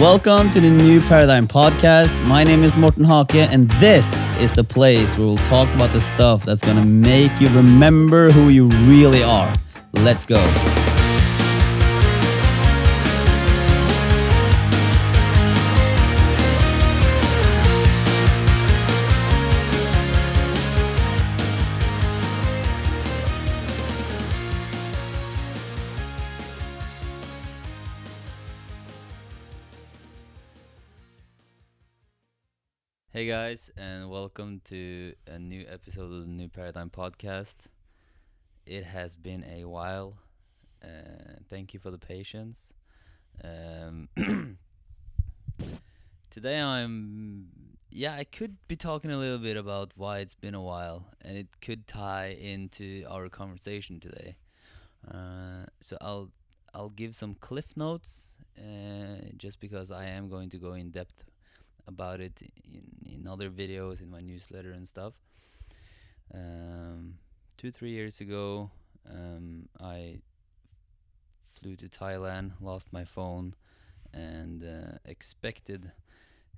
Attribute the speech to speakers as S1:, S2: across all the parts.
S1: Welcome to the New Paradigm Podcast. My name is Morten Hake, and this is the place where we'll talk about the stuff that's gonna make you remember who you really are. Let's go. Guys, and welcome to a new episode of the New Paradigm Podcast. It has been a while. Uh, thank you for the patience. Um, today I'm, yeah, I could be talking a little bit about why it's been a while, and it could tie into our conversation today. Uh, so I'll I'll give some cliff notes, uh, just because I am going to go in depth about it in, in other videos in my newsletter and stuff. Um, two three years ago, um, I flew to Thailand, lost my phone, and uh, expected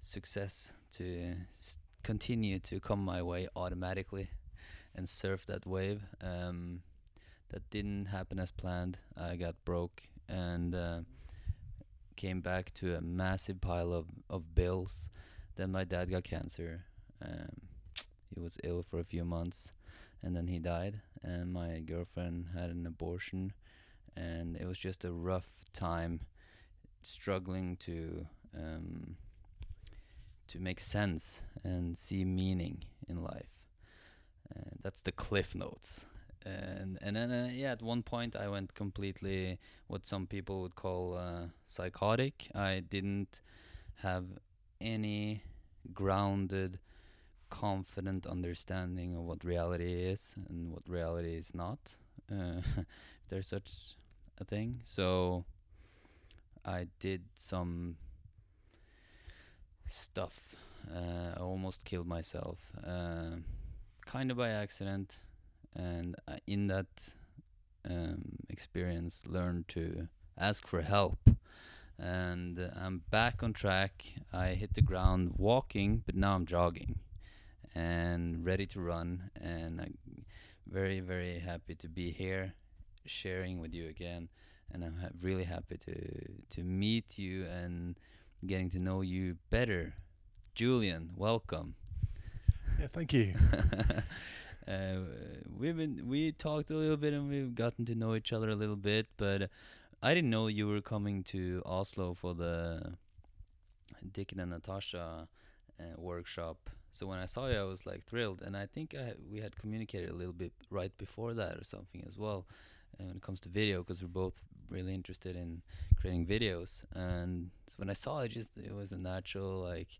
S1: success to s- continue to come my way automatically and surf that wave. Um, that didn't happen as planned. I got broke and. Uh, came back to a massive pile of, of bills. Then my dad got cancer. Um, he was ill for a few months, and then he died. And my girlfriend had an abortion, and it was just a rough time, struggling to um, to make sense and see meaning in life. Uh, that's the cliff notes. And and then uh, yeah, at one point I went completely what some people would call uh, psychotic. I didn't have any grounded, confident understanding of what reality is and what reality is not. Uh, if there's such a thing. So I did some stuff. Uh, I almost killed myself, uh, kind of by accident, and uh, in that um, experience, learned to ask for help. And uh, I'm back on track. I hit the ground walking, but now I'm jogging and ready to run. And I'm very, very happy to be here, sharing with you again. And I'm ha- really happy to to meet you and getting to know you better. Julian, welcome.
S2: Yeah, thank you.
S1: uh, we've been we talked a little bit and we've gotten to know each other a little bit, but I didn't know you were coming to Oslo for the Dicken and Natasha uh, workshop. So when I saw you, I was like thrilled, and I think I, we had communicated a little bit right before that or something as well. And when it comes to video, because we're both really interested in creating videos, and so when I saw it, just it was a natural like.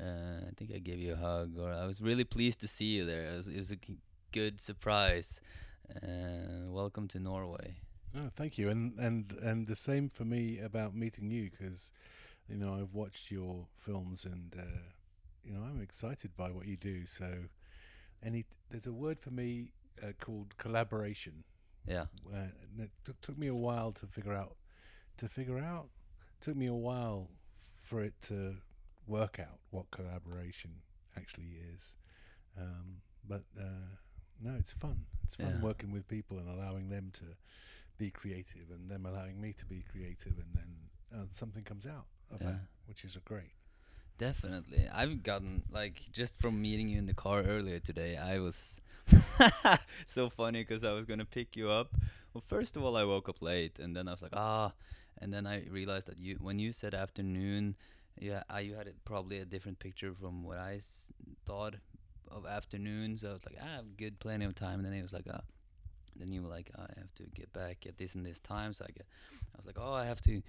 S1: Uh, I think I gave you a hug, or I was really pleased to see you there. It was, it was a good surprise. Uh, welcome to Norway.
S2: Oh, thank you, and and and the same for me about meeting you because, you know, I've watched your films and uh, you know I'm excited by what you do. So, any there's a word for me uh, called collaboration.
S1: Yeah,
S2: Uh, and it took took me a while to figure out to figure out. Took me a while for it to work out what collaboration actually is. Um, but uh, no, it's fun. It's fun
S1: Yeah.
S2: working with people and allowing them to be creative, and them allowing me to be creative, and then uh, something comes out of
S1: Yeah.
S2: that, which is a great.
S1: definitely. I've gotten like just from meeting you in the car earlier today. I was so funny because I was gonna pick you up. Well, first of all, I woke up late, and then I was like, ah, and then I realized that you, when you said afternoon, yeah, I, you had probably a different picture from what I s- thought of afternoon. So I was like, ah, I've good, plenty of time. And then it was like, ah, then you were like, I have to get back at this and this time. So I get, I was like, oh, I have to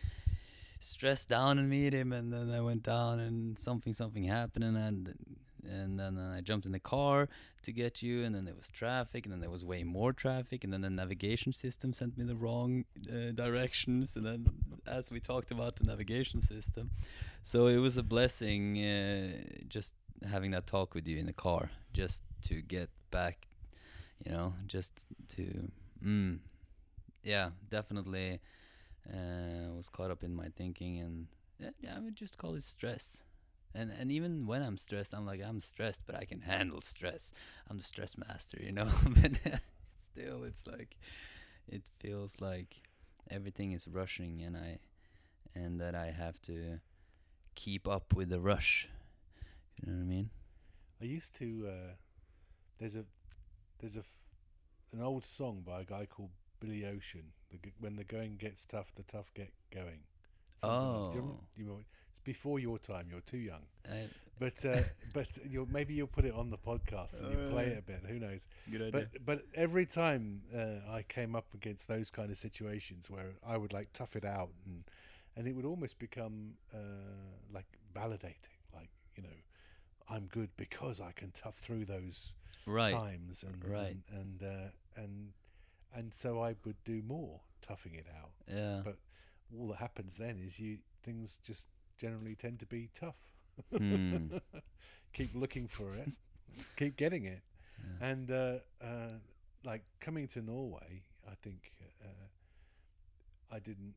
S1: stress down and meet him. And then I went down and something, something happened. And then, and then I jumped in the car to get you. And then there was traffic. And then there was way more traffic. And then the navigation system sent me the wrong uh, directions. And then, as we talked about the navigation system, so it was a blessing uh, just having that talk with you in the car, just to get back, you know, just to, mm, yeah, definitely uh, was caught up in my thinking and yeah, yeah, I would just call it stress. And and even when I'm stressed, I'm like I'm stressed, but I can handle stress. I'm the stress master, you know. but still, it's like it feels like everything is rushing, and I and that I have to keep up with the rush. You know what I mean?
S2: I used to. Uh, there's a there's a f- an old song by a guy called Billy Ocean. The, g- when the going gets tough, the tough get going. Something like- do you, rem-
S1: Oh.
S2: you know, it's before your time. You're too young.
S1: I,
S2: But uh, but you'll, maybe you'll put it on the podcast and you play
S1: Uh,
S2: it a bit. Who knows?
S1: good idea.
S2: But but every time uh, I came up against those kind of situations where I would like tough it out and and it would almost become uh, like validating, like you know, I'm good because I can tough through those
S1: right.
S2: times and
S1: Right.
S2: and and, uh, and and so I would do more toughing it out.
S1: Yeah.
S2: But all that happens then is you things just generally tend to be tough.
S1: Hmm.
S2: keep looking for it, keep getting it,
S1: Yeah.
S2: and uh, uh, like coming to Norway, I think uh, I didn't.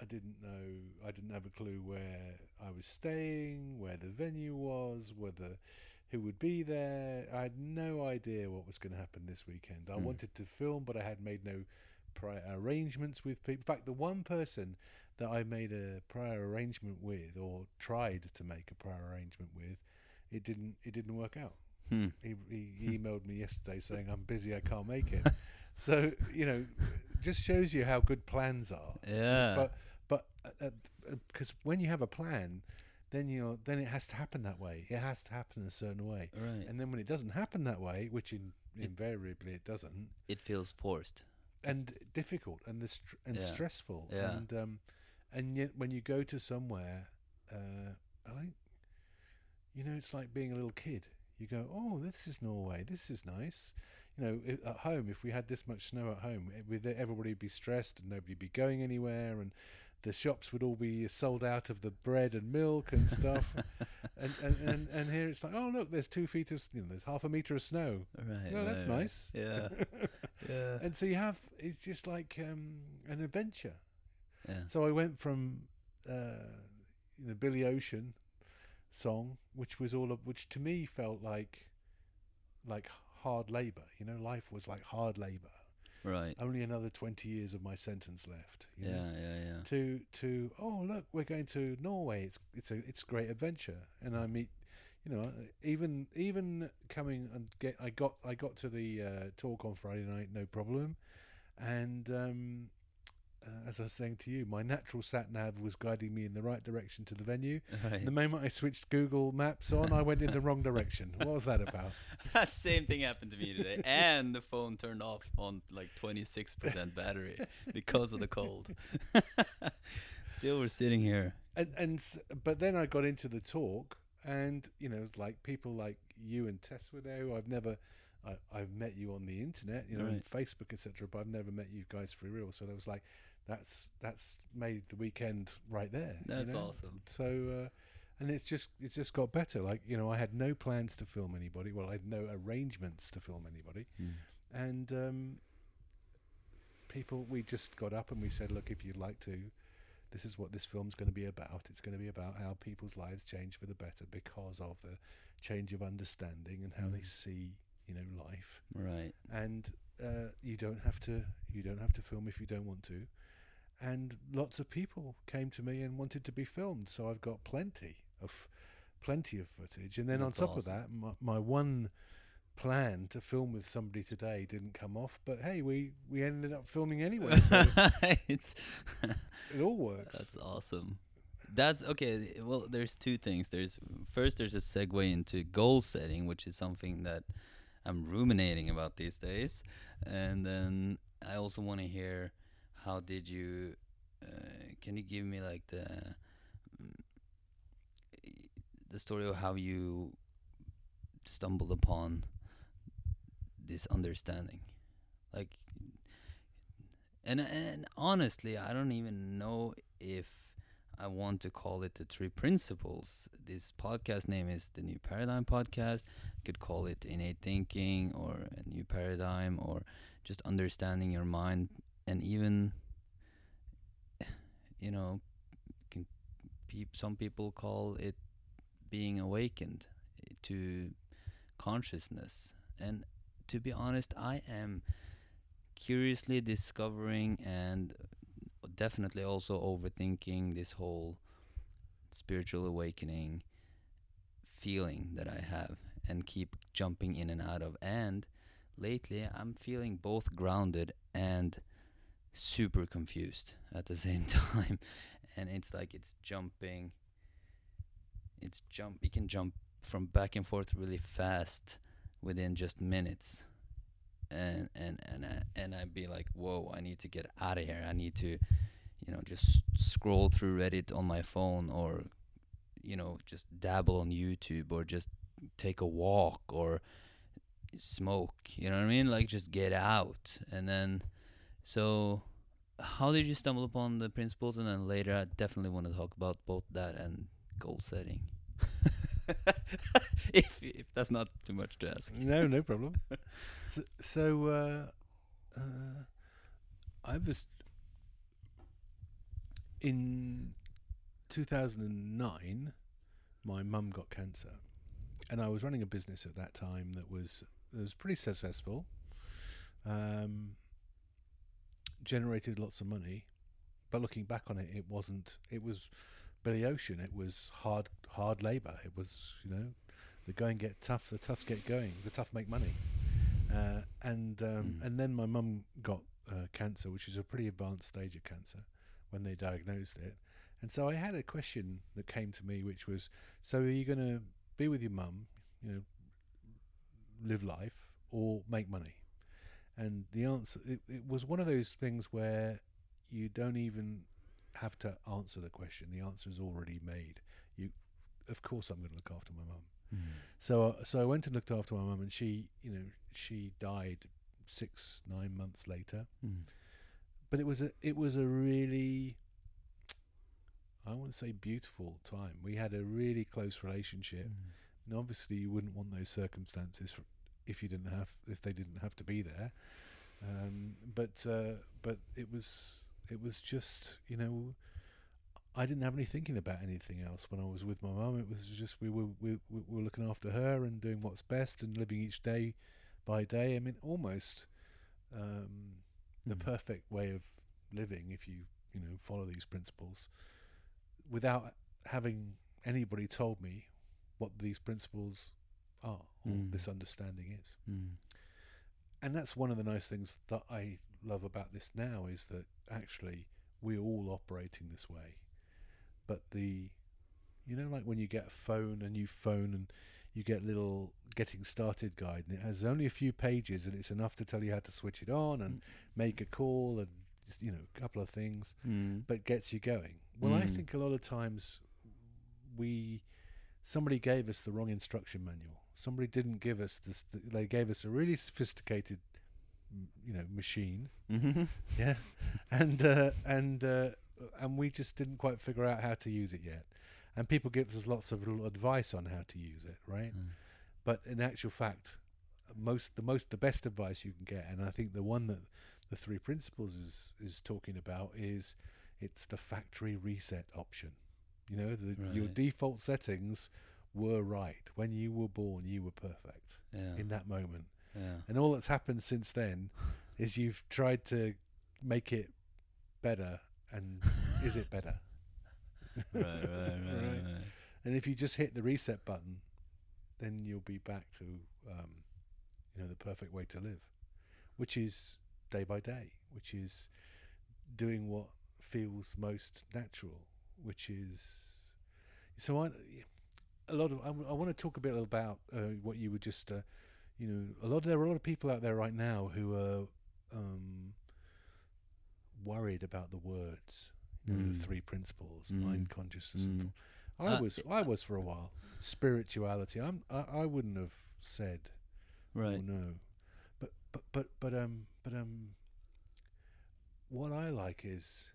S2: I didn't know. I didn't have a clue where I was staying, where the venue was, whether who would be there. I had no idea what was going to happen this weekend. I
S1: Hmm.
S2: wanted to film, but I had made no prior arrangements with people. In fact, the one person that I made a prior arrangement with, or tried to make a prior arrangement with, it didn't. It didn't work out.
S1: Hmm.
S2: He, he emailed me yesterday saying I'm busy, I can't make it. so you know, just shows you how good plans are.
S1: Yeah.
S2: But but because when you have a plan, then you're then it has to happen that way. It has to happen a certain way.
S1: right.
S2: And then when it doesn't happen that way, which in,
S1: It-
S2: invariably it doesn't,
S1: it feels forced.
S2: and difficult and the str- and
S1: Yeah.
S2: stressful
S1: Yeah.
S2: and um and yet when you go to somewhere uh I think you know it's like being a little kid you go oh this is Norway this is nice you know at home if we had this much snow at home it everybody would be stressed and nobody would be going anywhere and the shops would all be sold out of the bread and milk and stuff and, and, and and here it's like oh look there's two feet of you know there's half a meter of snow
S1: Right.
S2: well that's
S1: right, right.
S2: nice
S1: Yeah. yeah.
S2: and so you have it's just like um, an adventure.
S1: Yeah.
S2: So I went from uh, you know Billy Ocean song, which was all of, which to me felt like like hard labor. You know, life was like hard labor.
S1: Right.
S2: Only another twenty years of my sentence left. You
S1: Yeah.
S2: know?
S1: Yeah. Yeah.
S2: To to oh look, we're going to Norway. It's it's a it's a great adventure, and I meet. You know, even even coming and get, I got I got to the uh, talk on Friday night, no problem, and um, uh, as I was saying to you, my natural sat nav was guiding me in the right direction to the venue.
S1: Right.
S2: The moment I switched Google Maps on, I went in the wrong direction. What was that about?
S1: Same thing happened to me today, and the phone turned off on like 26% battery because of the cold. Still, we're sitting here.
S2: And and but then I got into the talk, and you know, like people like you and Tess were there, who I've never. I, I've met you on the internet, you know, on Facebook, etc. But I've never met you guys for real. So there was like, that's that's made the weekend right there. you
S1: That's
S2: know?
S1: awesome.
S2: So, uh, and it's just it's just got better. Like you know, I had no plans to film anybody. Well, I had no arrangements to film anybody, and um, people we just got up and we said, look, if you'd like to, this is what this film's going to be about. It's going to be about how people's lives change for the better because of the change of understanding and how they
S1: Mm.
S2: see you know life
S1: Right.
S2: and uh, you don't have to you don't have to film if you don't want to and lots of people came to me and wanted to be filmed so i've got plenty of plenty of footage and then
S1: That's
S2: on top
S1: awesome.
S2: of that my, my one plan to film with somebody today didn't come off but hey we we ended up filming anyway so
S1: it's
S2: it all works
S1: That's awesome. That's okay. Well, there's two things. There's first there's a segue into goal setting, which is something that I'm ruminating about these days, and then I also want to hear how did you? Uh, can you give me like the the story of how you stumbled upon this understanding, like and and honestly, I don't even know if I want to call it the three principles. This podcast name is the New Paradigm Podcast. Could call it innate thinking or a new paradigm or just understanding your mind and even you know can some people call it being awakened to consciousness. And to be honest, I am curiously discovering and definitely also overthinking this whole spiritual awakening feeling that I have and keep jumping in and out of. And lately, I'm feeling both grounded and super confused at the same time. And it's like it's jumping. It's jump. You can jump from back and forth really fast within just minutes. And and and I, and I'd be like, whoa! I need to get out of here. I need to, you know, just scroll through Reddit on my phone or you know just dabble on YouTube or just take a walk or smoke you know what I mean like just get out and then so how did you stumble upon the principles and then later I definitely want to talk about both that and goal setting if if that's not too much to ask
S2: No, no problem. so, so uh, uh, I was in 2009. My mum got cancer, and I was running a business at that time that was that was pretty successful. Um, generated lots of money, but looking back on it, it wasn't. It was Billy Ocean. It was hard hard labour. It was you know the going get tough, the tough get going, the tough make money. Uh, and um,
S1: Mm.
S2: and then my mum got uh, cancer, which is a pretty advanced stage of cancer when they diagnosed it. And so I had a question that came to me, which was, so are you going to be with your mum, you know, live life, or make money? And the answer, it, it was one of those things where you don't even have to answer the question. The answer is already made. You, of course, I'm going to look after my mum. So uh, so I went and looked after my mum, and she, you know, she died six nine months later.
S1: Mm.
S2: But it was a it was a really I want to say beautiful time. We had a really close relationship,
S1: Mm.
S2: and obviously you wouldn't want those circumstances for, if you didn't have if they didn't have to be there. Um, but uh, but it was it was just you know I didn't have any thinking about anything else when I was with my mum. It was just we were we, we were looking after her and doing what's best and living each day by day. I mean, almost um, the
S1: Mm.
S2: perfect way of living if you you know follow these principles without having anybody told me what these principles are or
S1: Mm.
S2: this understanding is
S1: Mm.
S2: and that's one of the nice things that I love about this now is that actually we're all operating this way. But the, you know, like when you get a phone, a new phone, and you get a little getting started guide, and it has only a few pages, and it's enough to tell you how to switch it on and make a call and you know a couple of things,
S1: Mm.
S2: but gets you going. Well, I
S1: Mm.
S2: think a lot of times we somebody gave us the wrong instruction manual. Somebody didn't give us this. They gave us a really sophisticated, you know, machine.
S1: Mhm.
S2: Yeah, and uh, and uh, and we just didn't quite figure out how to use it yet. And people give us lots of little advice on how to use it, right?
S1: Mm.
S2: But in actual fact, most the most the best advice you can get, and I think the one that the three principles is is talking about is it's the factory reset option. You know, the, your default settings were right when you were born. You were perfect
S1: Yeah.
S2: in that moment,
S1: yeah.
S2: and all that's happened since then is you've tried to make it better, and is it better?
S1: right, right, right,
S2: Right.
S1: right.
S2: And if you just hit the reset button, then you'll be back to um, you know the perfect way to live, which is day by day, which is doing what feels most natural, which is so I a lot of I, want to talk a bit about uh, what you were just uh, you know a lot there are a lot of people out there right now who are um, worried about the words you know,
S1: Mm.
S2: the three principles
S1: Mm.
S2: mind consciousness and
S1: Mm.
S2: I
S1: Uh,
S2: was I was for a while spirituality. I'm I, I wouldn't have said
S1: Right.
S2: oh, no, but but but but um but um what I like is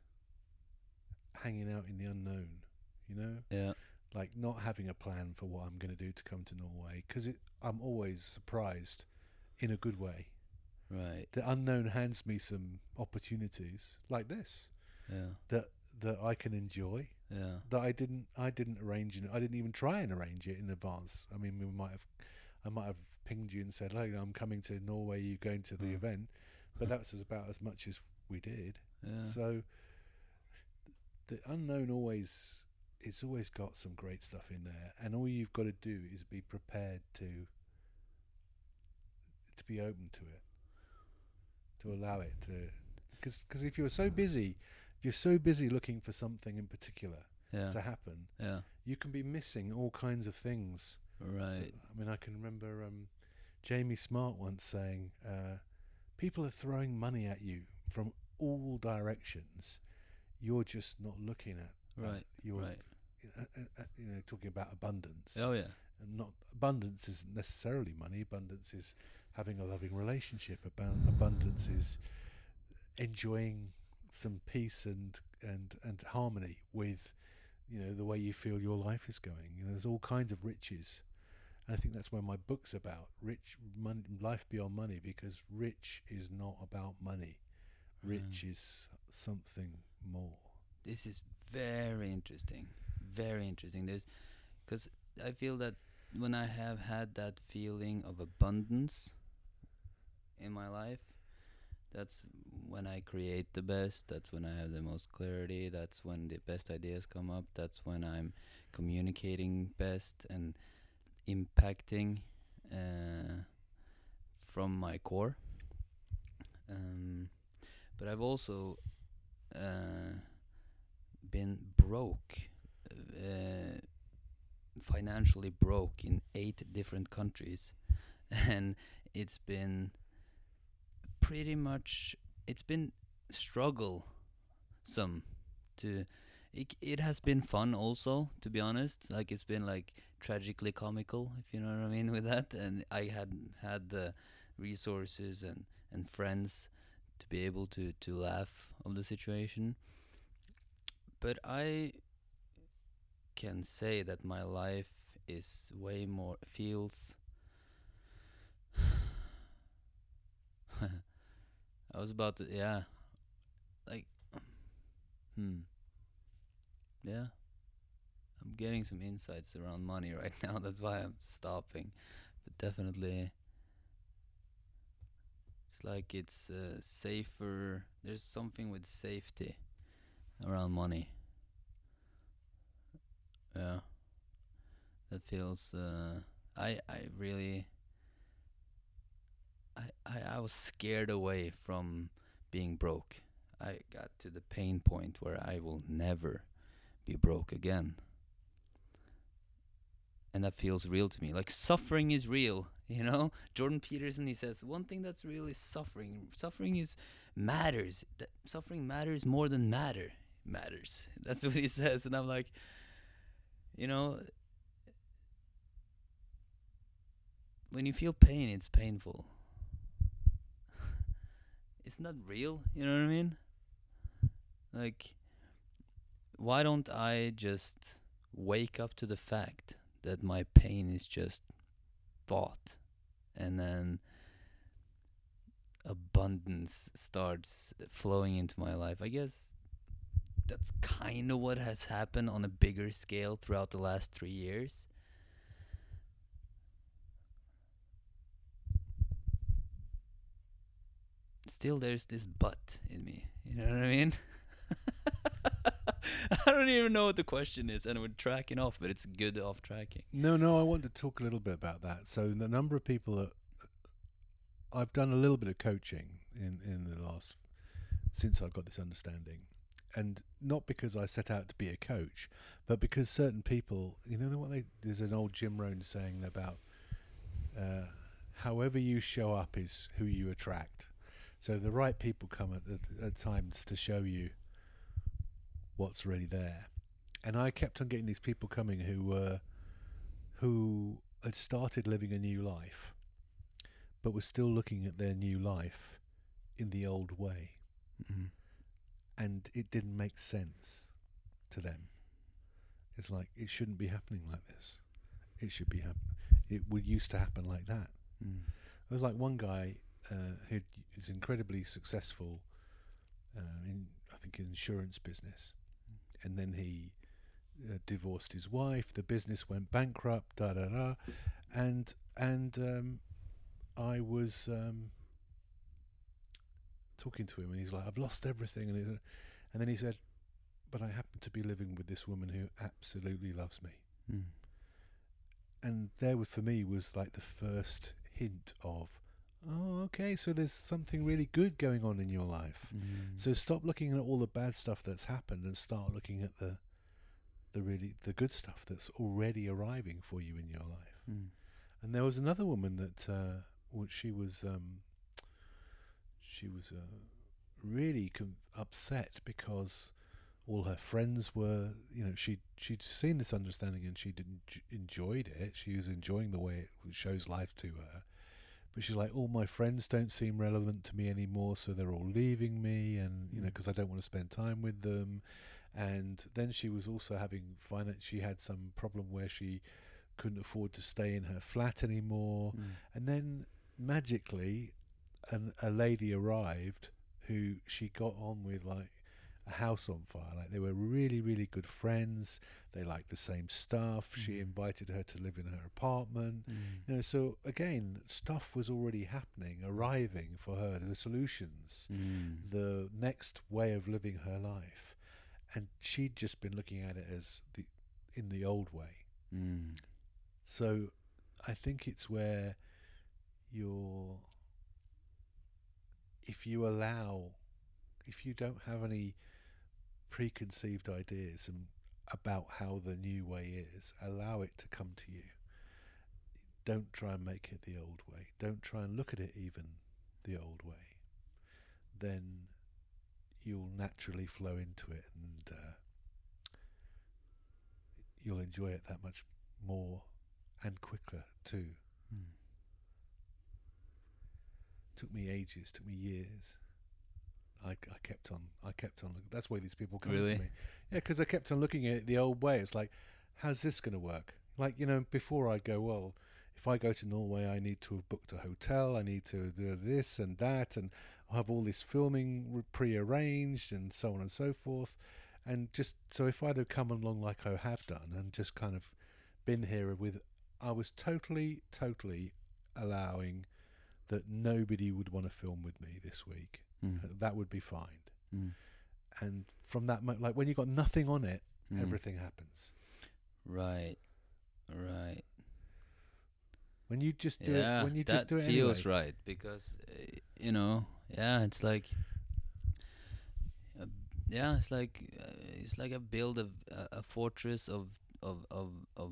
S2: hanging out in the unknown. You know,
S1: Yeah.
S2: Like not having a plan for what I'm going to do to come to Norway because I'm always surprised in a good way.
S1: Right.
S2: The unknown hands me some opportunities like this
S1: Yeah.
S2: that that I can enjoy
S1: Yeah.
S2: that I didn't I didn't arrange and I didn't even try and arrange it in advance. I mean, we might have I might have pinged you and said, "Hey, I'm coming to Norway. You going to the
S1: Mm.
S2: event?" But that's as about as much as we did.
S1: Yeah.
S2: So the unknown always it's always got some great stuff in there, and all you've got to do is be prepared to to be open to it, to allow it to, because because if you're so busy, if you're so busy looking for something in particular
S1: yeah.
S2: to happen,
S1: yeah.
S2: you can be missing all kinds of things.
S1: Right.
S2: I mean, I can remember um, Jamie Smart once saying, uh, "People are throwing money at you from all directions. You're just not looking at that.
S1: Right.
S2: You're,
S1: Right.
S2: Uh, uh, uh, you know, talking about abundance.
S1: Oh yeah.
S2: And not abundance isn't necessarily money. Abundance is having a loving relationship. Abu- abundance is enjoying some peace and and and harmony with you know the way you feel your life is going. You know, there's all kinds of riches, and I think that's where my book's about rich mon- life beyond money because rich is not about money. Rich is something more.
S1: This is very interesting. Very interesting. There's because I feel that when I have had that feeling of abundance in my life, that's when I create the best. That's when I have the most clarity. That's when the best ideas come up. That's when I'm communicating best and impacting uh, from my core. Um, but I've also uh, been broke, uh, financially broke in eight different countries, and it's been pretty much it's been struggle some to it, it has been fun also to be honest. Like it's been like tragically comical if you know what i mean with that. And i had had the resources and and friends to be able to to laugh of the situation. But i can say that my life is way more feels I was about to yeah like hmm yeah. I'm getting some insights around money right now that's why I'm stopping. But definitely it's like it's uh, safer there's something with safety around money yeah that feels uh I I really I, I I was scared away from being broke. I got to the pain point where I will never be broke again. And that feels real to me. Like suffering is real, you know? Jordan Peterson he says one thing that's real is suffering. Suffering is matters. That suffering matters more than matter matters. That's what he says and I'm like you know when you feel pain it's painful. It's not real you know what i mean? Like why don't i just wake up to the fact that my pain is just thought and then abundance starts flowing into my life? I guess that's kind of what has happened on a bigger scale throughout the last 3 years still there's this but in me. You know what I mean? I don't even know what the question is, and we're tracking off, but it's good off tracking.
S2: No, no, I want to talk a little bit about that. So the number of people that I've done a little bit of coaching in in the last since I've got this understanding, and not because I set out to be a coach, but because certain people, you know what they there's an old Jim Rohn saying about uh, however you show up is who you attract. So the right people come at, the, at times to show you what's really there. And I kept on getting these people coming who were who had started living a new life, but were still looking at their new life in the old way,
S1: Mm-hmm.
S2: And it didn't make sense to them. It's like it shouldn't be happening like this. It should be happen. It would used to happen like that.
S1: Mm.
S2: There was like one guy uh, who is incredibly successful uh, in I think insurance business, and then he uh, divorced his wife. The business went bankrupt. Da da da, and and um, I was um, talking to him, and he's like, "I've lost everything," and he's, and then he said, "But I happen to be living with this woman who absolutely loves me."
S1: Mm.
S2: And there, for me, was like the first hint of, "Oh, okay, so there's something really good going on in your life."
S1: Mm.
S2: So stop looking at all the bad stuff that's happened and start looking at the the really the good stuff that's already arriving for you in your life.
S1: Mm.
S2: And there was another woman that uh, she was um, she was uh, really com- upset because all her friends were you know she she'd seen this understanding and she didn't enjoyed it. She was enjoying the way it shows life to her. But she's like, all my friends don't seem relevant to me anymore, so they're all leaving me, and you know,
S1: Mm.
S2: because I don't want to spend time with them. And then she was also having finance. She had some problem where she couldn't afford to stay in her flat anymore.
S1: Mm.
S2: And then magically, an, a lady arrived who she got on with like a house on fire. Like they were really, really good friends. They liked the same stuff. She
S1: Mhm.
S2: invited her to live in her apartment.
S1: Mm.
S2: You know, so again, stuff was already happening, arriving for her. The solutions,
S1: Mm.
S2: the next way of living her life, and she'd just been looking at it as the in the old way.
S1: Mm.
S2: So I think it's where you're, if you allow, if you don't have any preconceived ideas and about how the new way is, allow it to come to you. Don't try and make it the old way. Don't try and look at it even the old way. Then you'll naturally flow into it and uh, you'll enjoy it that much more and quicker too.
S1: Mm.
S2: Took me ages, took me years. I, I kept on, I kept on. look- That's why these people come
S1: Really?
S2: to me. Yeah, because I kept on looking at it the old way. It's like, how's this going to work? Like you know, before I'd go, well, if I go to Norway, I need to have booked a hotel. I need to do this and that, and have all this filming pre-arranged and so on and so forth. And just so if I'd have come along like I have done and just kind of been here with, I was totally, totally allowing that nobody would want to film with me this week.
S1: Mm.
S2: That would be fine.
S1: Mm.
S2: And from that, moment, like when you got nothing on it,
S1: Mm.
S2: everything happens.
S1: Right. Right.
S2: When you just do
S1: yeah,
S2: it, when you just do it It
S1: feels
S2: anyway.
S1: right because uh, you know, yeah, it's like, uh, yeah, it's like uh, it's like a build of a, a fortress of of of of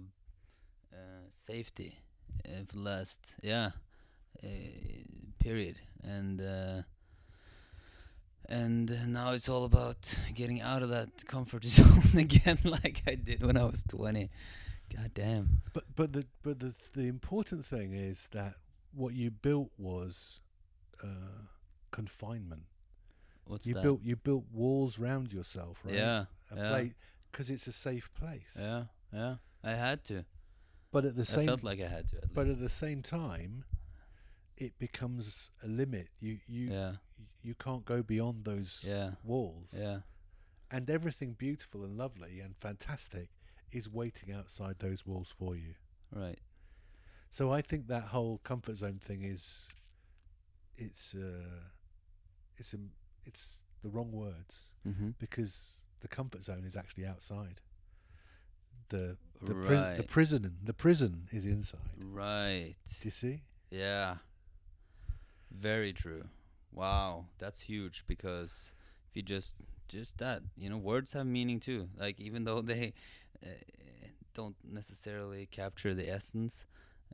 S1: uh, safety for the last yeah uh, period and. Uh, and now it's all about getting out of that comfort zone again, like I did when I was twenty. God damn.
S2: But but the but the the important thing is that what you built was uh, confinement.
S1: What's
S2: you
S1: that?
S2: built you built walls round yourself, right?
S1: Yeah,
S2: a
S1: yeah.
S2: because it's a safe place.
S1: yeah, yeah. I had to.
S2: But at the
S1: I
S2: same
S1: felt like I had to. At
S2: but
S1: least.
S2: at the same time, it becomes a limit. You you
S1: yeah,
S2: you can't go beyond those
S1: yeah,
S2: walls.
S1: yeah.
S2: And everything beautiful and lovely and fantastic is waiting outside those walls for you.
S1: Right.
S2: So I think that whole comfort zone thing is, it's uh, it's um, it's the wrong words
S1: Mm-hmm.
S2: because the comfort zone is actually outside. The the prison the prison the prison is inside.
S1: right.
S2: Do you see?
S1: Yeah. Very true. Wow, that's huge because if you just just that, you know, words have meaning too. Like even though they uh, don't necessarily capture the essence,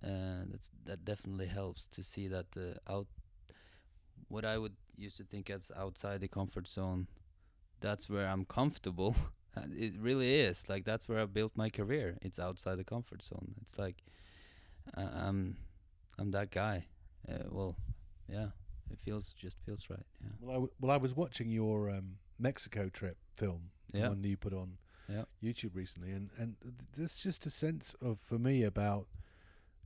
S1: uh, that's that definitely helps to see that the out what I would used to think as outside the comfort zone, that's where I'm comfortable. It really is. Like that's where I built my career. It's outside the comfort zone. It's like uh, I'm I'm that guy. Uh, well, yeah, it feels just feels right. Yeah.
S2: Well, I w- well I was watching your um, Mexico trip film, the
S1: Yeah.
S2: one that you put on
S1: Yeah.
S2: YouTube recently, and and there's just a sense of for me about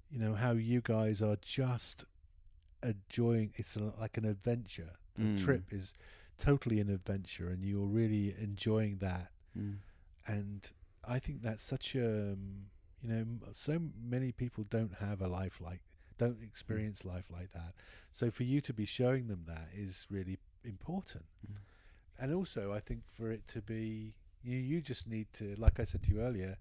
S2: you know how you guys are just enjoying. It's a, like an adventure. The
S1: Mm.
S2: trip is totally an adventure, and you're really enjoying that.
S1: Mm.
S2: and I think that's such a um, you know m- so many people don't have a life like don't experience life like that. So for you to be showing them that is really important.
S1: Mm.
S2: And also, I think for it to be you, you just need to, like I said to you earlier,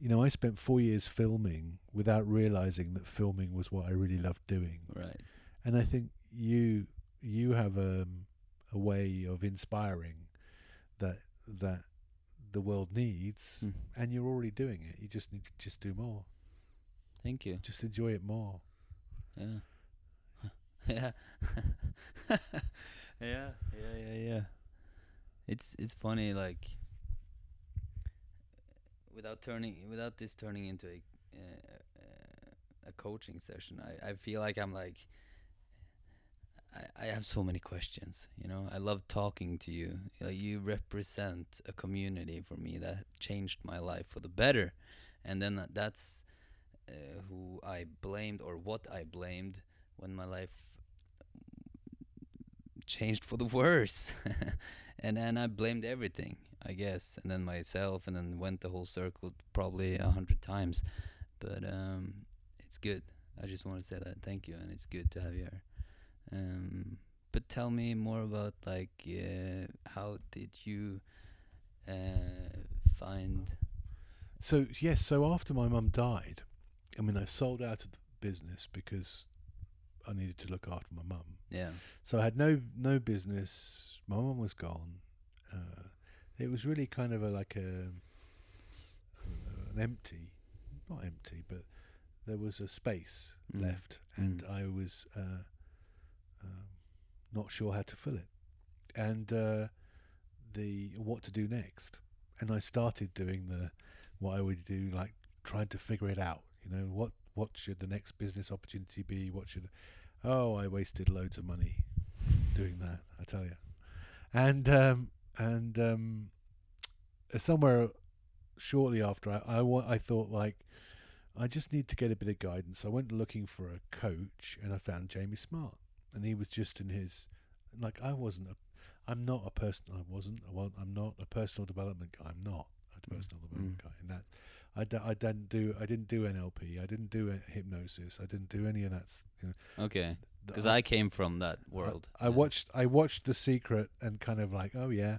S2: you know, I spent four years filming without realizing that filming was what I really loved doing.
S1: Right.
S2: And I think you you have um, a way of inspiring that that the world needs,
S1: Mm.
S2: and you're already doing it. You just need to just do more.
S1: Thank you.
S2: Just enjoy it more.
S1: Yeah. yeah. yeah. Yeah. Yeah. It's it's funny like without turning without this turning into a uh, a coaching session, I I feel like I'm like I, I have so many questions, you know. I love talking to you. You represent a community for me that changed my life for the better, and then that's uh, who I blamed or what I blamed when my life changed for the worse, and then I blamed everything, I guess, and then myself, and then went the whole circle probably a hundred times, but um, it's good. I just want to say that thank you, and it's good to have you here. Um, but tell me more about like uh, how did you uh, find?
S2: So yes, so after my mum died, I mean, I sold out of the business because I needed to look after my mum.
S1: Yeah.
S2: So I had no no business. My mum was gone. Uh, it was really kind of a, like a an empty, not empty, but there was a space
S1: Mm.
S2: left, and
S1: Mm.
S2: I was uh, um, not sure how to fill it, and uh, the what to do next. And I started doing the what I would do, like trying to figure it out. You know, what what should the next business opportunity be? What should oh, I wasted loads of money doing that. I tell you, and um, and um, somewhere shortly after, I I, I thought like I just need to get a bit of guidance. I went looking for a coach, and I found Jamie Smart, and he was just in his like I wasn't a I'm not a person. I wasn't. I won't, I'm not a personal development guy. I'm not a
S1: Mm.
S2: personal development
S1: Mm.
S2: guy. And that I, d- I didn't do. I didn't do NLP. I didn't do uh, hypnosis. I didn't do any of that. s- You know,
S1: Okay. Because I came from that world.
S2: I, I
S1: yeah.
S2: watched. I watched The Secret and kind of like, oh yeah,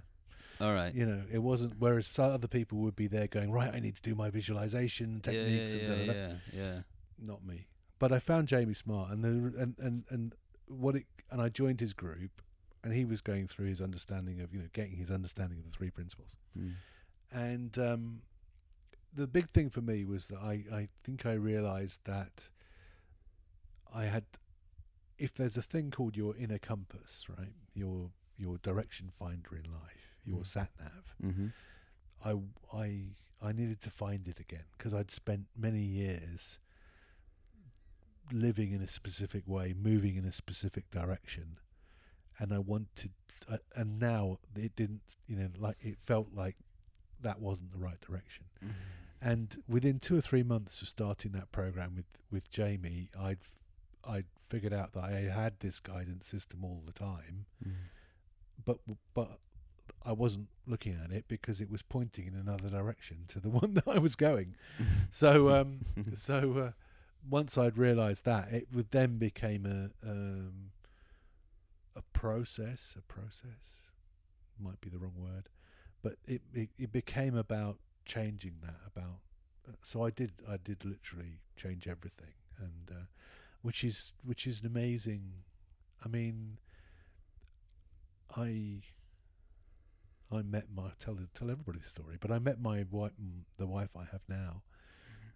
S1: All right.
S2: you know, it wasn't. Whereas other people would be there going, right, I need to do my visualization
S1: Yeah, yeah,
S2: techniques
S1: yeah,
S2: and da, da, da.
S1: yeah, yeah.
S2: not me. But I found Jamie Smart, and the and and and what it and I joined his group, and he was going through his understanding of you know getting his understanding of the three principles.
S1: Mm.
S2: And um, the big thing for me was that I I think I realised that I had, if there's a thing called your inner compass, right, your your direction finder in life, your
S1: Mm.
S2: sat nav.
S1: Mm-hmm.
S2: I I I needed to find it again because I'd spent many years living in a specific way, moving in a specific direction, and I wanted, uh, and now it didn't, you know, like it felt like that wasn't the right direction. And within two or three months of starting that program with with Jamie, I'd I'd figured out that I had this guidance system all the time,
S1: Mm.
S2: but but I wasn't looking at it because it was pointing in another direction to the one that I was going. So um, so uh, once I'd realised that, it would then became a um, a process. A process might be the wrong word, but it it, it became about changing that. About uh, so I did I did literally change everything, and uh, which is which is an amazing. I mean, I I met my tell tell everybody the story, but I met my wife, the wife I have now,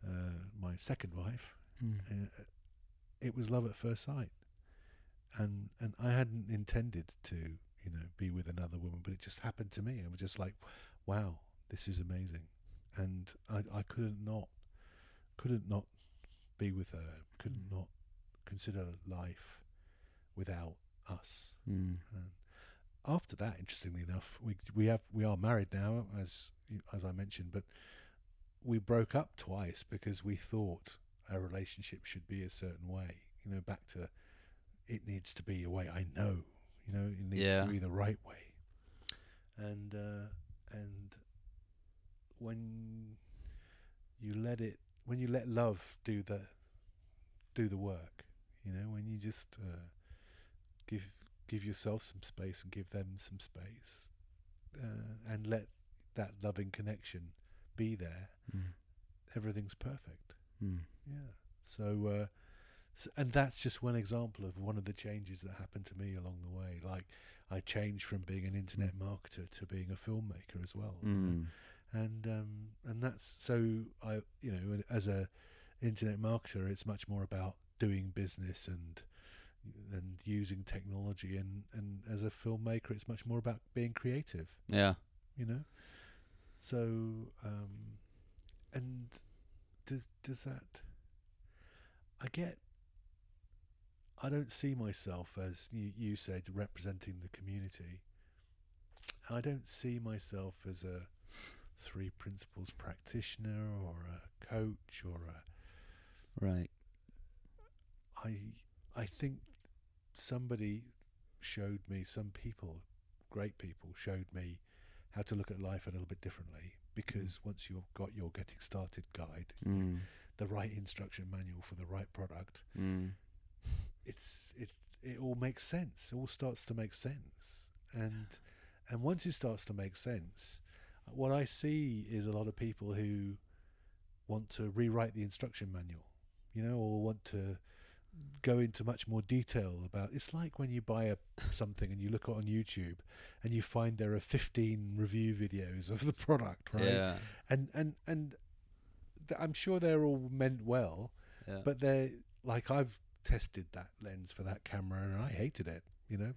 S2: uh, my second wife.
S1: Mm.
S2: Uh, it was love at first sight, and and I hadn't intended to you know be with another woman, but it just happened to me. I was just like, wow, this is amazing, and I I couldn't not couldn't not be with her, couldn't
S1: Mm.
S2: not consider life without us.
S1: Mm.
S2: And after that, interestingly enough, we we have we are married now, as as I mentioned, but we broke up twice because we thought our relationship should be a certain way. You know, back to it needs to be a way I know. You know, it needs
S1: Yeah.
S2: to be the right way. And uh, and when you let it when you let love do the do the work you know when you just uh, give give yourself some space and give them some space uh, and let that loving connection be there
S1: Mm.
S2: everything's perfect
S1: Mm.
S2: yeah so uh s and that's just one example of one of the changes that happened to me along the way like i changed from being an internet marketer to being a filmmaker as well you know? And um, and that's so I you know as a internet marketer, it's much more about doing business and and using technology, and and as a filmmaker, it's much more about being creative.
S1: Yeah.
S2: You know, so um, and does does that? I get. I don't see myself as you, you said representing the community. I don't see myself as a three principles practitioner or a coach or a
S1: Right.
S2: I I think somebody showed me some people great people showed me how to look at life a little bit differently because once you've got your getting started guide
S1: Mm.
S2: the right instruction manual for the right product
S1: Mm.
S2: it's it it all makes sense it all starts to make sense and and once it starts to make sense what i see is a lot of people who want to rewrite the instruction manual you know or want to go into much more detail about it's like when you buy a something and you look on youtube and you find there are 15 review videos of the product right
S1: Yeah.
S2: and and and th- i'm sure they're all meant well
S1: Yeah.
S2: but they're like I've tested that lens for that camera and I hated it. You know,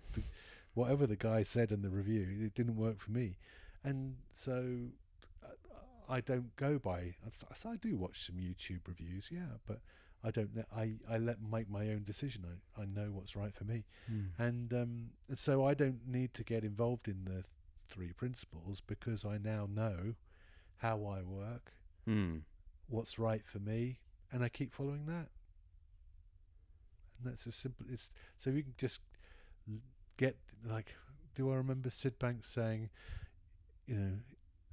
S2: whatever the guy said in the review, it didn't work for me, and so uh, I don't go by. So I do watch some YouTube reviews, yeah, but I don't. know I I let make my own decision. I I know what's right for me,
S1: Mm.
S2: and um, so I don't need to get involved in the three principles because I now know how I work,
S1: Mm.
S2: what's right for me, and I keep following that. And that's as simple. It's so you can just get like. Do I remember Syd Banks saying, you know,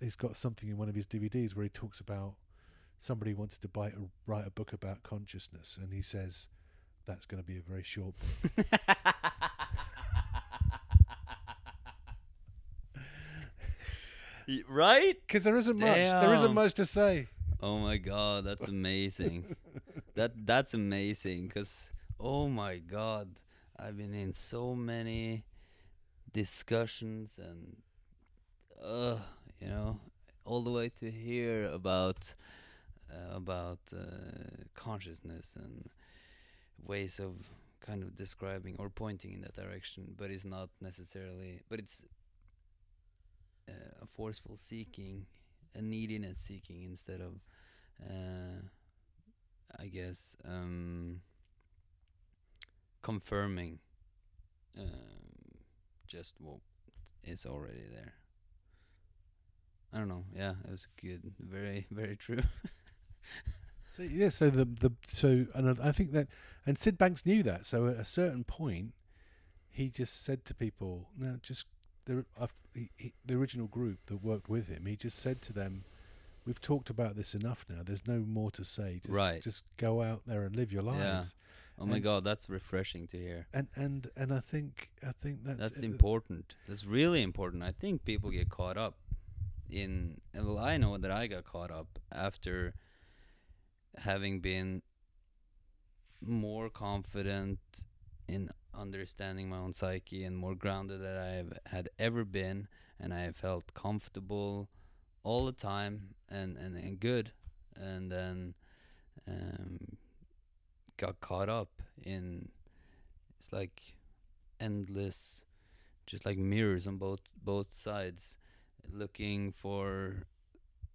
S2: he's got something in one of his DVDs where he talks about somebody wanted to buy a, write a book about consciousness, and he says that's going to be a very short book.
S1: Right?
S2: Because there isn't much. There isn't much to say.
S1: Oh my god, that's amazing. that that's amazing cuz oh my god, I've been in so many discussions and uh, you know, all the way to hear about uh, about uh, consciousness and ways of kind of describing or pointing in that direction, but it's not necessarily but it's uh, a forceful seeking, a neediness seeking instead of uh, I guess um, confirming um, just what is already there. I don't know. Yeah, it was good. Very, very true.
S2: So yeah, so the the so and I think that and Syd Banks knew that. So at a certain point, he just said to people, "No, just the he, he, the original group that worked with him. He just said to them, "We've talked about this enough now. There's no more to say. Just,
S1: Right.
S2: Just go out there and live your
S1: Yeah.
S2: lives."
S1: oh my
S2: And-
S1: god, that's refreshing to hear.
S2: And and and I think I think that's
S1: That's
S2: uh,
S1: important. That's really important. I think people get caught up in. Well, I know that I got caught up after having been more confident in understanding my own psyche and more grounded than I have had ever been, and I felt comfortable all the time and and, and good, and then um, got caught up in it's like endless just like mirrors on both both sides looking for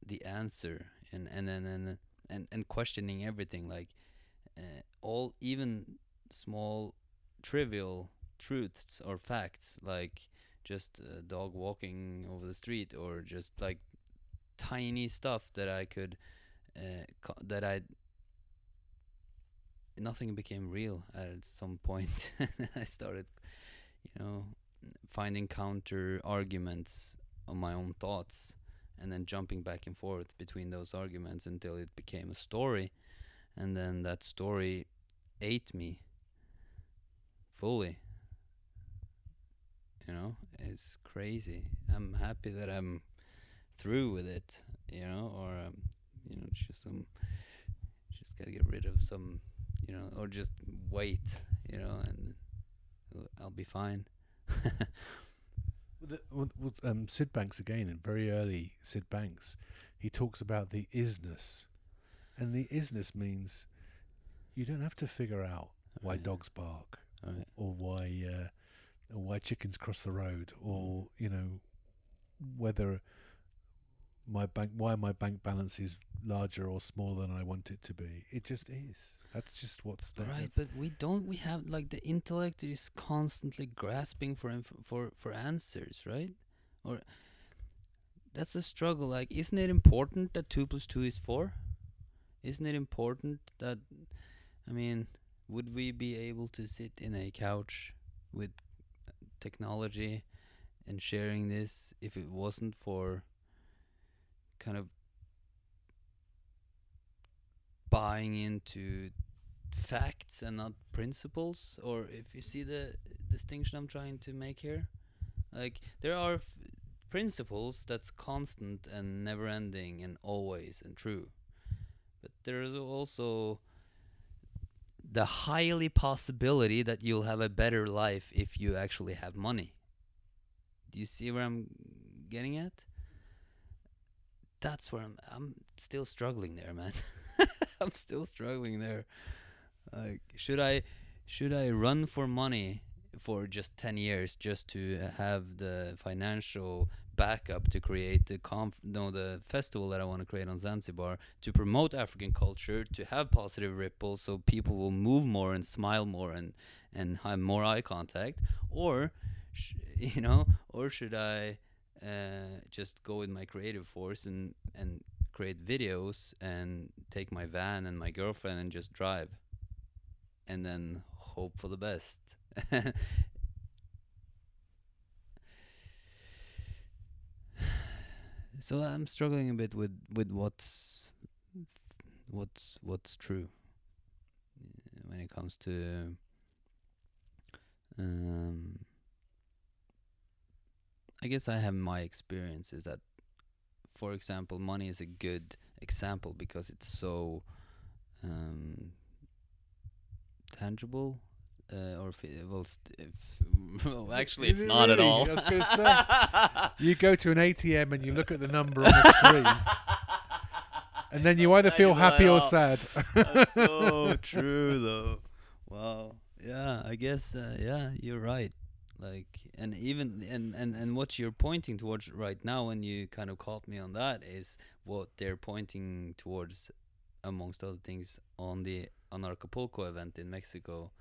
S1: the answer and and and and and, and questioning everything like uh, all even small trivial truths or facts like just a dog walking over the street or just like tiny stuff that I could uh, that I nothing became real at some point. I started you know finding counter arguments my own thoughts and then jumping back and forth between those arguments until it became a story, and then that story ate me fully. You know, it's crazy. I'm happy that I'm through with it. You know, or um, you know, just some, just gotta get rid of some, you know, or just wait. You know, and I'll be fine.
S2: With, with, with um, Syd Banks again, in very early Syd Banks, he talks about the isness, and the isness means you don't have to figure out why
S1: Right.
S2: dogs bark
S1: Right.
S2: or why uh, or why chickens cross the road or you know whether my bank why my bank balance is larger or smaller than I want it to be. It just is. That's just what's there.
S1: Right, but we don't. We have like the intellect is constantly grasping for inf- for for answers, right? Or that's a struggle. Like, isn't it important that two plus two is four? Isn't it important that, I mean, would we be able to sit in a couch with technology and sharing this if it wasn't for kind of buying into facts and not principles? Or if you see the distinction i'm trying to make here? Like there are principles that's constant and never ending and always and true. But there is also the highly possibility that you'll have a better life if you actually have money. Do you see where i'm getting at that's where i'm i'm still struggling there man. I'm still struggling there. Like, should I should I run for money for just 10 years just to have the financial backup to create the conf- no the festival that I want to create on Zanzibar to promote African culture to have positive ripples so people will move more and smile more and and have more eye contact? Or sh- you know or should I uh, just go with my creative force and and create videos and take my van and my girlfriend and just drive and then hope for the best. so I'm struggling a bit with with what's what's what's true uh, when it comes to um I guess I have my experiences that for example money is a good example because it's so um tangible uh, or fi- well, st- if, well actually it's
S2: it
S1: not at all
S2: I was gonna say. You go to an ATM and you look at the number on the screen, and then you either feel happy or sad.
S1: That's so true though. Wow. Yeah, I guess uh, yeah, you're right. Like and even and, and and what you're pointing towards right now and you kind of caught me on that is what they're pointing towards amongst other things on the on Acapulco event in Mexico.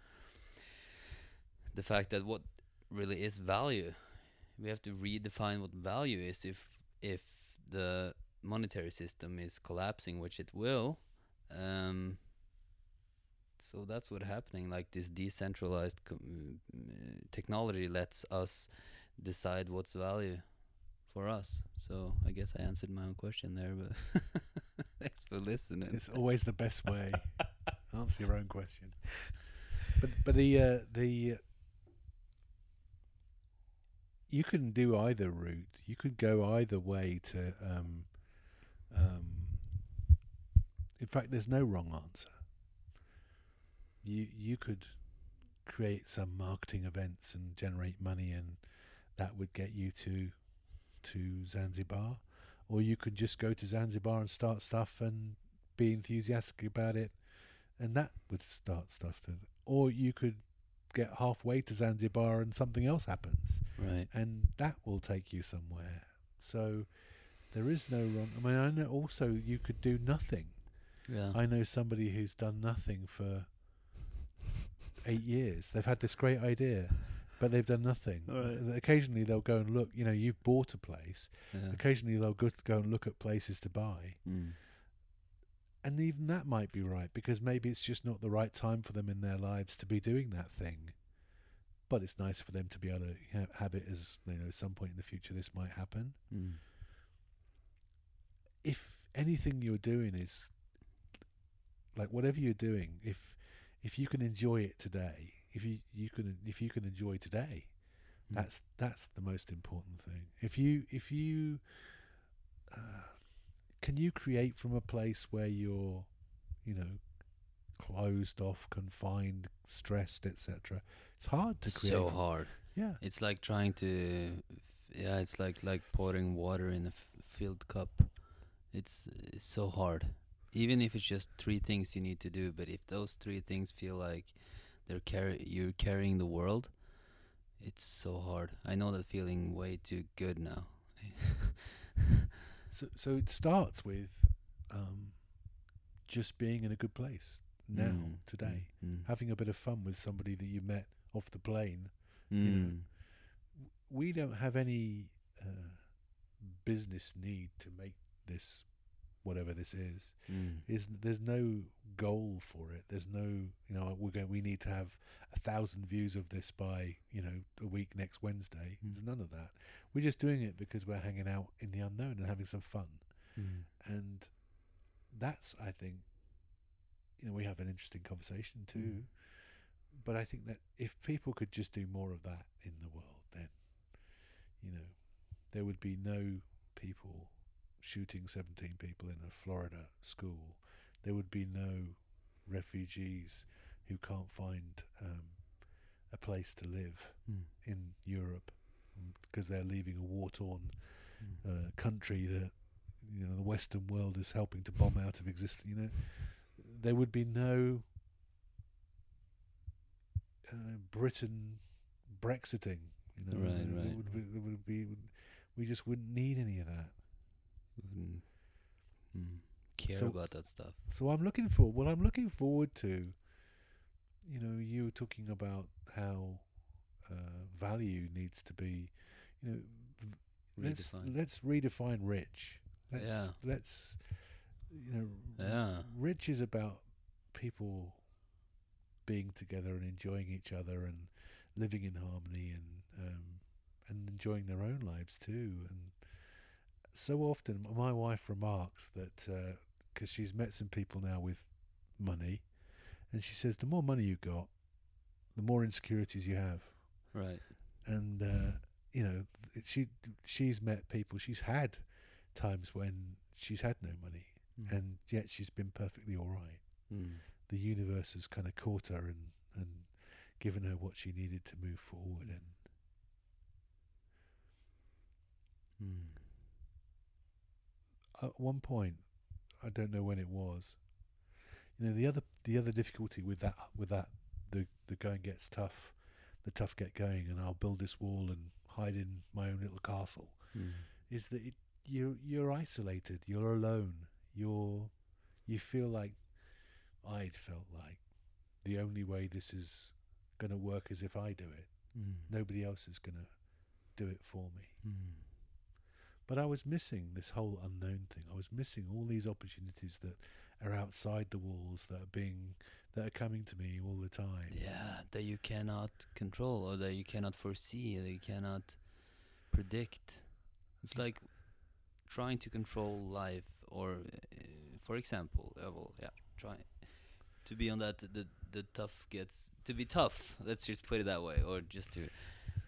S1: The fact that what really is value. We have to redefine what value is if if the monetary system is collapsing, which it will. Um, so that's what's happening. Like this decentralized com- uh, technology lets us decide what's value for us. So I guess I answered my own question there, but thanks for listening.
S2: It's always the best way. Answer your own question. But but the uh, the you can do either route. You could go either way to. Um, um, in fact, there's no wrong answer. You you could create some marketing events and generate money, and that would get you to to Zanzibar, or you could just go to Zanzibar and start stuff and be enthusiastic about it, and that would start stuff. To, or you could get halfway to Zanzibar and something else happens,
S1: Right.
S2: and that will take you somewhere. So there is no wrong. I mean, I know also you could do nothing.
S1: Yeah.
S2: I know somebody who's done nothing for eight years. They've had this great idea, but they've done nothing.
S1: Right.
S2: Occasionally they'll go and look. You know, you've bought a place.
S1: yeah.
S2: Occasionally they'll go, go and look at places to buy.
S1: Mm.
S2: And even that might be right because maybe it's just not the right time for them in their lives to be doing that thing. But it's nice for them to be able to ha- have it as, you know, at some point in the future this might happen.
S1: Mm.
S2: if anything you're doing is like whatever you're doing, if if you can enjoy it today, if you you can if you can enjoy today,
S1: Mm.
S2: that's that's the most important thing. If you if you uh, can you create from a place where you're, you know, closed off, confined, stressed, etc. It's hard to create.
S1: so hard.
S2: Yeah.
S1: It's like trying to, yeah, it's like like pouring water in a f- filled cup. It's it's so hard. Even if it's just three things you need to do, but if those three things feel like they're carry you're carrying the world, it's so hard. I know that feeling way too good now.
S2: So so it starts with um, just being in a good place now,
S1: Mm,
S2: today,
S1: mm,
S2: having a bit of fun with somebody that you met off the plane.
S1: mm,
S2: you know,
S1: mm.
S2: We don't have any uh, business need to make this whatever this is.
S1: Mm.
S2: Is there's no goal for it. There's no you know we're going we need to have a thousand views of this by you know a week next Wednesday.
S1: Mm.
S2: There's none of that. We're just doing it because we're hanging out in the unknown and having some fun.
S1: Mm.
S2: and that's I think you know we have an interesting conversation too
S1: Mm.
S2: but I think that if people could just do more of that in the world then you know there would be no people shooting 17 people in a Florida school there would be no refugees who can't find um, a place to live
S1: Mm.
S2: in Europe because they're leaving a war-torn
S1: Mm.
S2: uh, country that you know the Western world is helping to bomb out of existence. You know, there would be no uh, Britain Brexiting. You know,
S1: Right, right.
S2: would be, there would be we just wouldn't need any of that.
S1: Wouldn't mm, care
S2: So-
S1: about that stuff.
S2: So I'm looking for well, I'm looking forward to. You know, you were talking about how uh, value needs to be. You know, v- let's let's redefine rich. Let's
S1: Yeah.
S2: let's you know
S1: Yeah.
S2: rich is about people being together and enjoying each other and living in harmony and um, and enjoying their own lives too. And so often, my wife remarks that because she's met some people now with money, and she says the more money you got, the more insecurities you have
S1: Right.
S2: and uh, you know she she's met people she's had times when she's had no money
S1: Mm.
S2: and yet she's been perfectly all right
S1: Mm.
S2: the universe has kind of caught her and and given her what she needed to move forward and
S1: Mm.
S2: At one point I don't know when it was you know the other the other difficulty with that with that the the going gets tough the tough get going and I'll build this wall and hide in my own little castle
S1: Mm.
S2: is that it, you're you're isolated, you're alone, you're you feel like I'd felt like the only way this is going to work is if I do it.
S1: Mm.
S2: Nobody else is going to do it for me.
S1: Mm.
S2: But I was missing this whole unknown thing. I was missing all these opportunities that are outside the walls that are being that are coming to me all the time.
S1: Yeah, that you cannot control or that you cannot foresee, that you cannot predict. It's like trying to control life, or uh, for example, uh, well, yeah, try to be on that the the tough gets to be tough. Let's just put it that way, or just to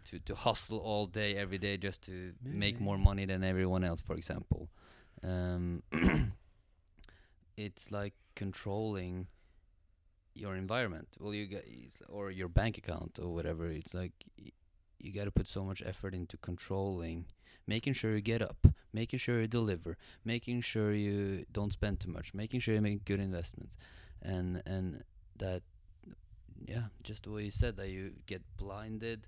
S1: to to hustle all day every day just to make more money than everyone else, for example. Um, it's like controlling your environment. Well, you get or your bank account or whatever. It's like y- you got to put so much effort into controlling, making sure you get up, making sure you deliver, making sure you don't spend too much, making sure you make good investments, and and that yeah, just the way you said that you get blinded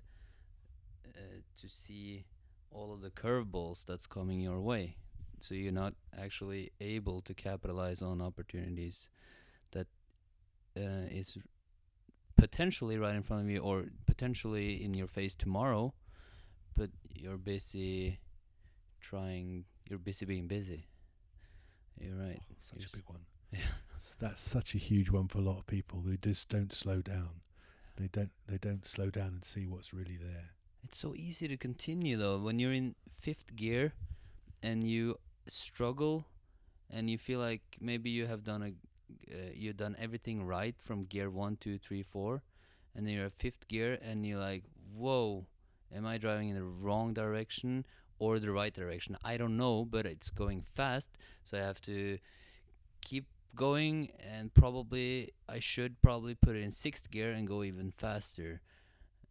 S1: to see all of the curveballs that's coming your way. So you're not actually able to capitalize on opportunities that uh, is potentially right in front of you or potentially in your face tomorrow, but you're busy trying. You're busy being busy. You're right.
S2: Oh, such
S1: Yes.
S2: a big one.
S1: Yeah.
S2: That's such a huge one for a lot of people who just don't slow down. They don't they don't slow down and see what's really there.
S1: It's so easy to continue though when you're in fifth gear and you struggle and you feel like maybe you have done a uh, you've done everything right from gear one, two, three, four, and then you're at fifth gear, and you're like, whoa, am I driving in the wrong direction or the right direction? I don't know, but it's going fast, so I have to keep going, and probably I should probably put it in sixth gear and go even faster.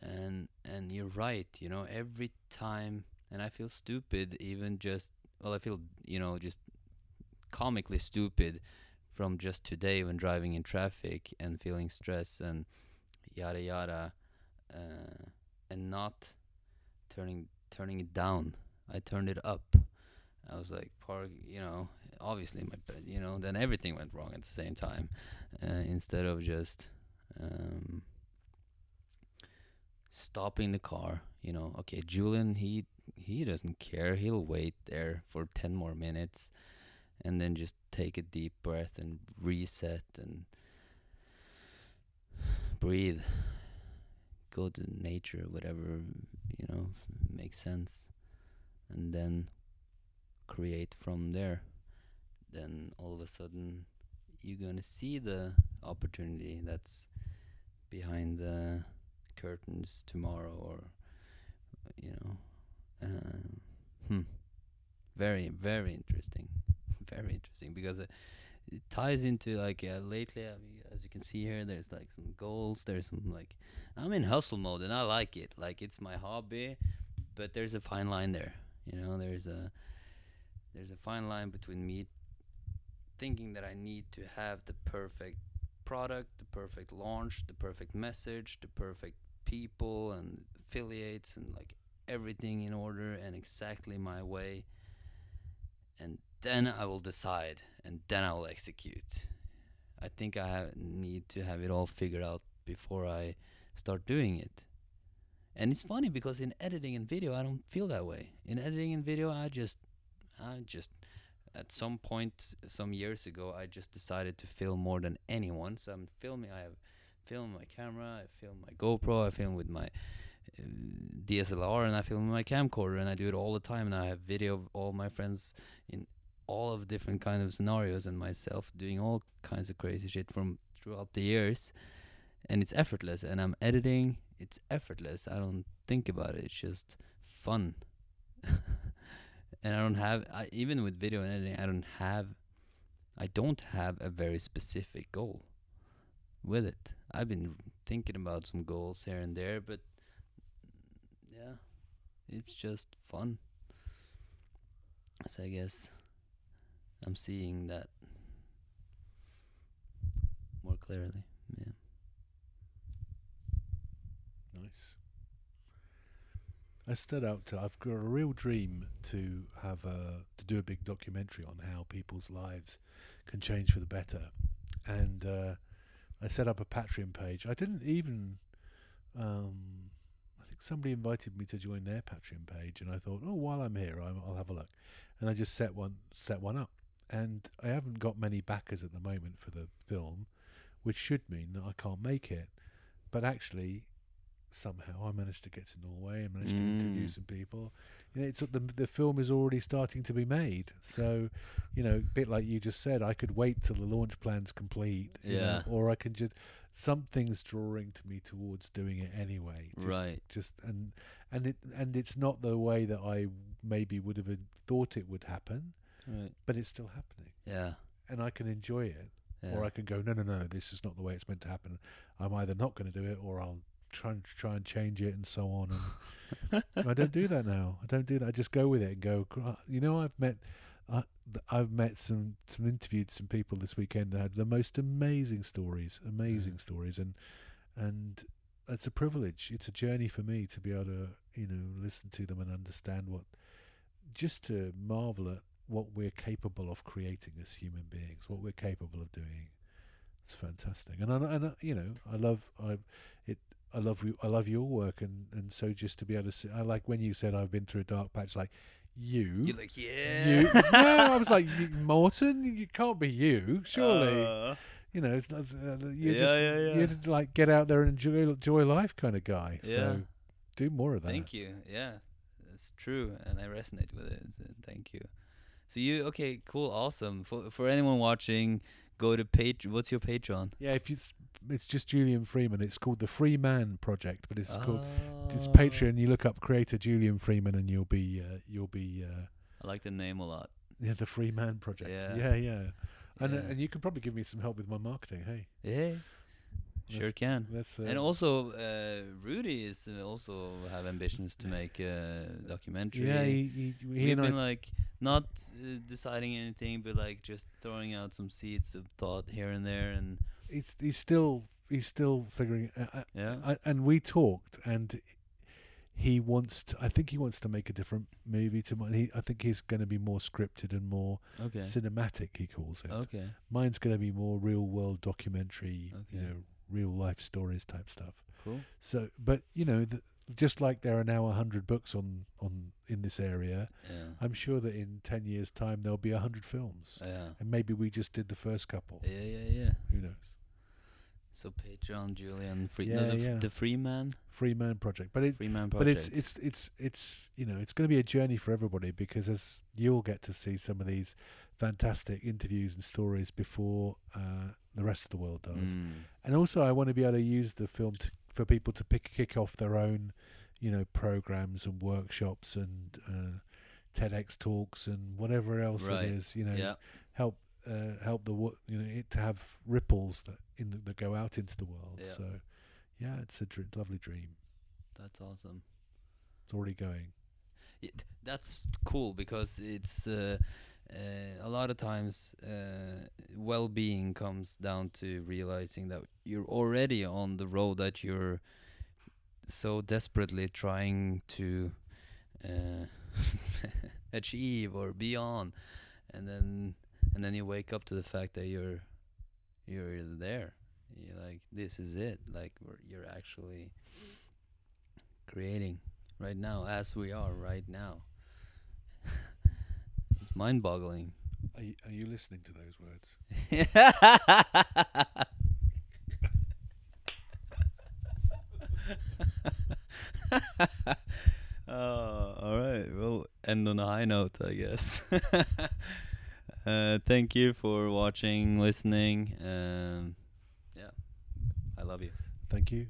S1: And and you're right, you know, every time, and I feel stupid, even just well, I feel you know just comically stupid from just today when driving in traffic and feeling stress and yada yada, uh, and not turning turning it down. I turned it up. I was like, park, you know, obviously my, you know, then everything went wrong at the same time, uh, instead of just um, stopping the car. You know, okay, Julian, he he doesn't care. He'll wait there for ten more minutes, and then just take a deep breath and reset and breathe. Go to nature, whatever you know makes sense, and then create from there. Then all of a sudden, you're gonna see the opportunity that's behind the curtains tomorrow, or you know, um, hmm. Very, very interesting. very interesting because it, it ties into like uh, lately. I mean, as you can see here, there's like some goals. There's some like I'm in hustle mode and I like it. Like it's my hobby, but there's a fine line there. You know, there's a there's a fine line between me thinking that I need to have the perfect product, the perfect launch, the perfect message, the perfect people and affiliates and like everything in order and exactly my way and then I will decide and then I will execute. I think I need to have it all figured out before I start doing it. And it's funny because in editing and video I don't feel that way. In editing and video I just I just at some point some years ago I just decided to film more than anyone. So I'm filming I have filmed my camera, I film my GoPro, I film with my uh, DSLR and I film with my camcorder and I do it all the time and I have video of all my friends in all of different kind of scenarios and myself doing all kinds of crazy shit from throughout the years and it's effortless and I'm editing it's effortless I don't think about it it's just fun. And I don't have I, even with video editing I don't have I don't have a very specific goal with it I've been thinking about some goals here and there but yeah it's just fun so I guess I'm seeing that more clearly. Yeah.
S2: Nice. I set out to. I've got a real dream to have a to do a big documentary on how people's lives can change for the better, and uh, I set up a Patreon page. I didn't even. Um, I think somebody invited me to join their Patreon page, and I thought, oh, while I'm here, I'll, I'll have a look, and I just set one set one up and I haven't got many backers at the moment for the film, which should mean that I can't make it. But actually, somehow I managed to get to Norway and managed mm. to interview some people. You know, it's the the film is already starting to be made. So, you know, a bit like you just said, I could wait till the launch plan's complete.
S1: Yeah.
S2: Know, or I can just something's drawing to me towards doing it anyway.
S1: Just, right.
S2: Just and and it and it's not the way that I maybe would have thought it would happen.
S1: Right.
S2: But it's still happening.
S1: Yeah.
S2: And I can enjoy it.
S1: Yeah.
S2: Or I can go, no, no, no, this is not the way it's meant to happen. I'm either not going to do it or I'll try and try and change it and so on. And I don't do that now. I don't do that. I just go with it and go. You know, I've met, I, I've met some, some interviewed some people this weekend that had the most amazing stories, amazing yeah. stories, and and it's a privilege. It's a journey for me to be able to, you know, listen to them and understand what, just to marvel at what we're capable of creating as human beings, what we're capable of doing. It's fantastic, and I, and I, you know, I love I it. I love you. I love your work, and and so just to be able to see, I like when you said I've been through a dark patch. Like you,
S1: you're like yeah.
S2: You, no, I was like Morton. You can't be you, surely.
S1: Uh,
S2: you know, it's, it's, uh, you're
S1: yeah,
S2: just
S1: yeah, yeah.
S2: you're like get out there and enjoy enjoy life kind of guy.
S1: Yeah.
S2: So do more of that.
S1: Thank you. Yeah, it's true, and I resonate with it. So thank you. So you okay? Cool, awesome. For for anyone watching, go to page. What's your Patreon?
S2: Yeah, if you, it's just Julian Freeman. It's called the Free Man Project, but it's called it's
S1: Oh.
S2: Patreon. You look up creator Julian Freeman, and you'll be uh, you'll be uh,
S1: I like the name a lot.
S2: yeah the Free Man Project.
S1: Yeah.
S2: yeah, yeah. And uh, and you can probably give me some help with my marketing. Hey,
S1: Yeah, sure
S2: That's-
S1: can.
S2: that's uh,
S1: and also, uh, Rudy is uh, also have ambitions to make a documentary.
S2: yeah. He, he, he
S1: We've been like not uh, deciding anything, but like just throwing out some seeds of thought here and there, and
S2: he's he's still he's still figuring. Uh, uh,
S1: yeah,
S2: I, and we talked, and he wants. To, I think he wants to make a different movie to mine. He, I think he's going to be more scripted and more
S1: okay,
S2: cinematic. He calls it.
S1: okay,
S2: Mine's going to be more real world documentary. You know, real life stories type stuff.
S1: cool.
S2: So, but you know, the, just like there are now a hundred books on on in this area,
S1: Yeah,
S2: I'm sure that in ten years' time there'll be a hundred films,
S1: yeah,
S2: and maybe we just did the first couple.
S1: yeah, yeah, yeah.
S2: Who knows?
S1: So Patreon, Julian, free,
S2: Yeah,
S1: no, the, f-
S2: yeah.
S1: the Free Man,
S2: Free Man Project, but it.
S1: Free Man
S2: But it's it's it's it's you know it's going to be a journey for everybody because as you'll get to see some of these fantastic interviews and stories before uh, the rest of the world does,
S1: Mm.
S2: and also I want to be able to use the film to, for people to pick kick off their own, you know, programs and workshops and uh, TEDx talks and whatever else
S1: Right.
S2: it is. You know,
S1: yeah,
S2: help uh, help the wo- you know it to have ripples that in the, that go out into the world.
S1: Yeah.
S2: So, yeah, it's a dr- lovely dream.
S1: that's awesome.
S2: It's already going.
S1: Th- that's cool because it's uh, uh, a lot of times uh, well-being comes down to realizing that you're already on the road that you're so desperately trying to uh, achieve or be on, and then and then you wake up to the fact that you're you're there. You're like, this is it. Like we're, you're actually creating right now as we are right now. it's mind-boggling.
S2: Are you, are you listening to those words?
S1: oh, all right. We'll end on a high note, I guess. Uh, thank you for watching, listening. Um, yeah, I love you.
S2: Thank you.